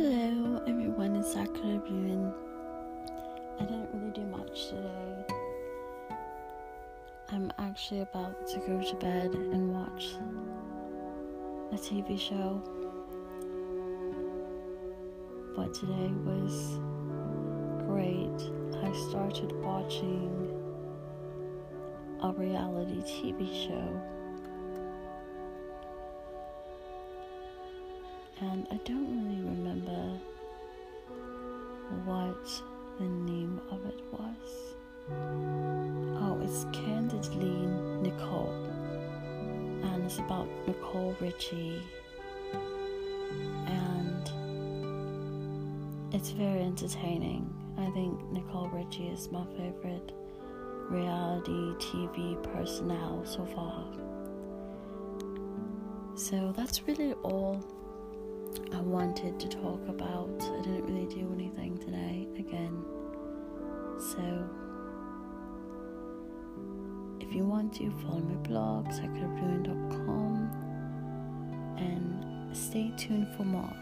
vlogs I could have been. I didn't really do much today. I'm actually about to go to bed and watch a TV show. But today was great. I started watching a reality TV show. And I don't really remember what the name of it was. Oh, it's Candidly Nicole. And it's about Nicole Richie. And it's very entertaining. I think Nicole Richie is my favorite reality TV personnel so far. So that's really all I wanted to talk about. I didn't really do anything today again. So if you want to follow my blog, psychotherapeutic.com and stay tuned for more.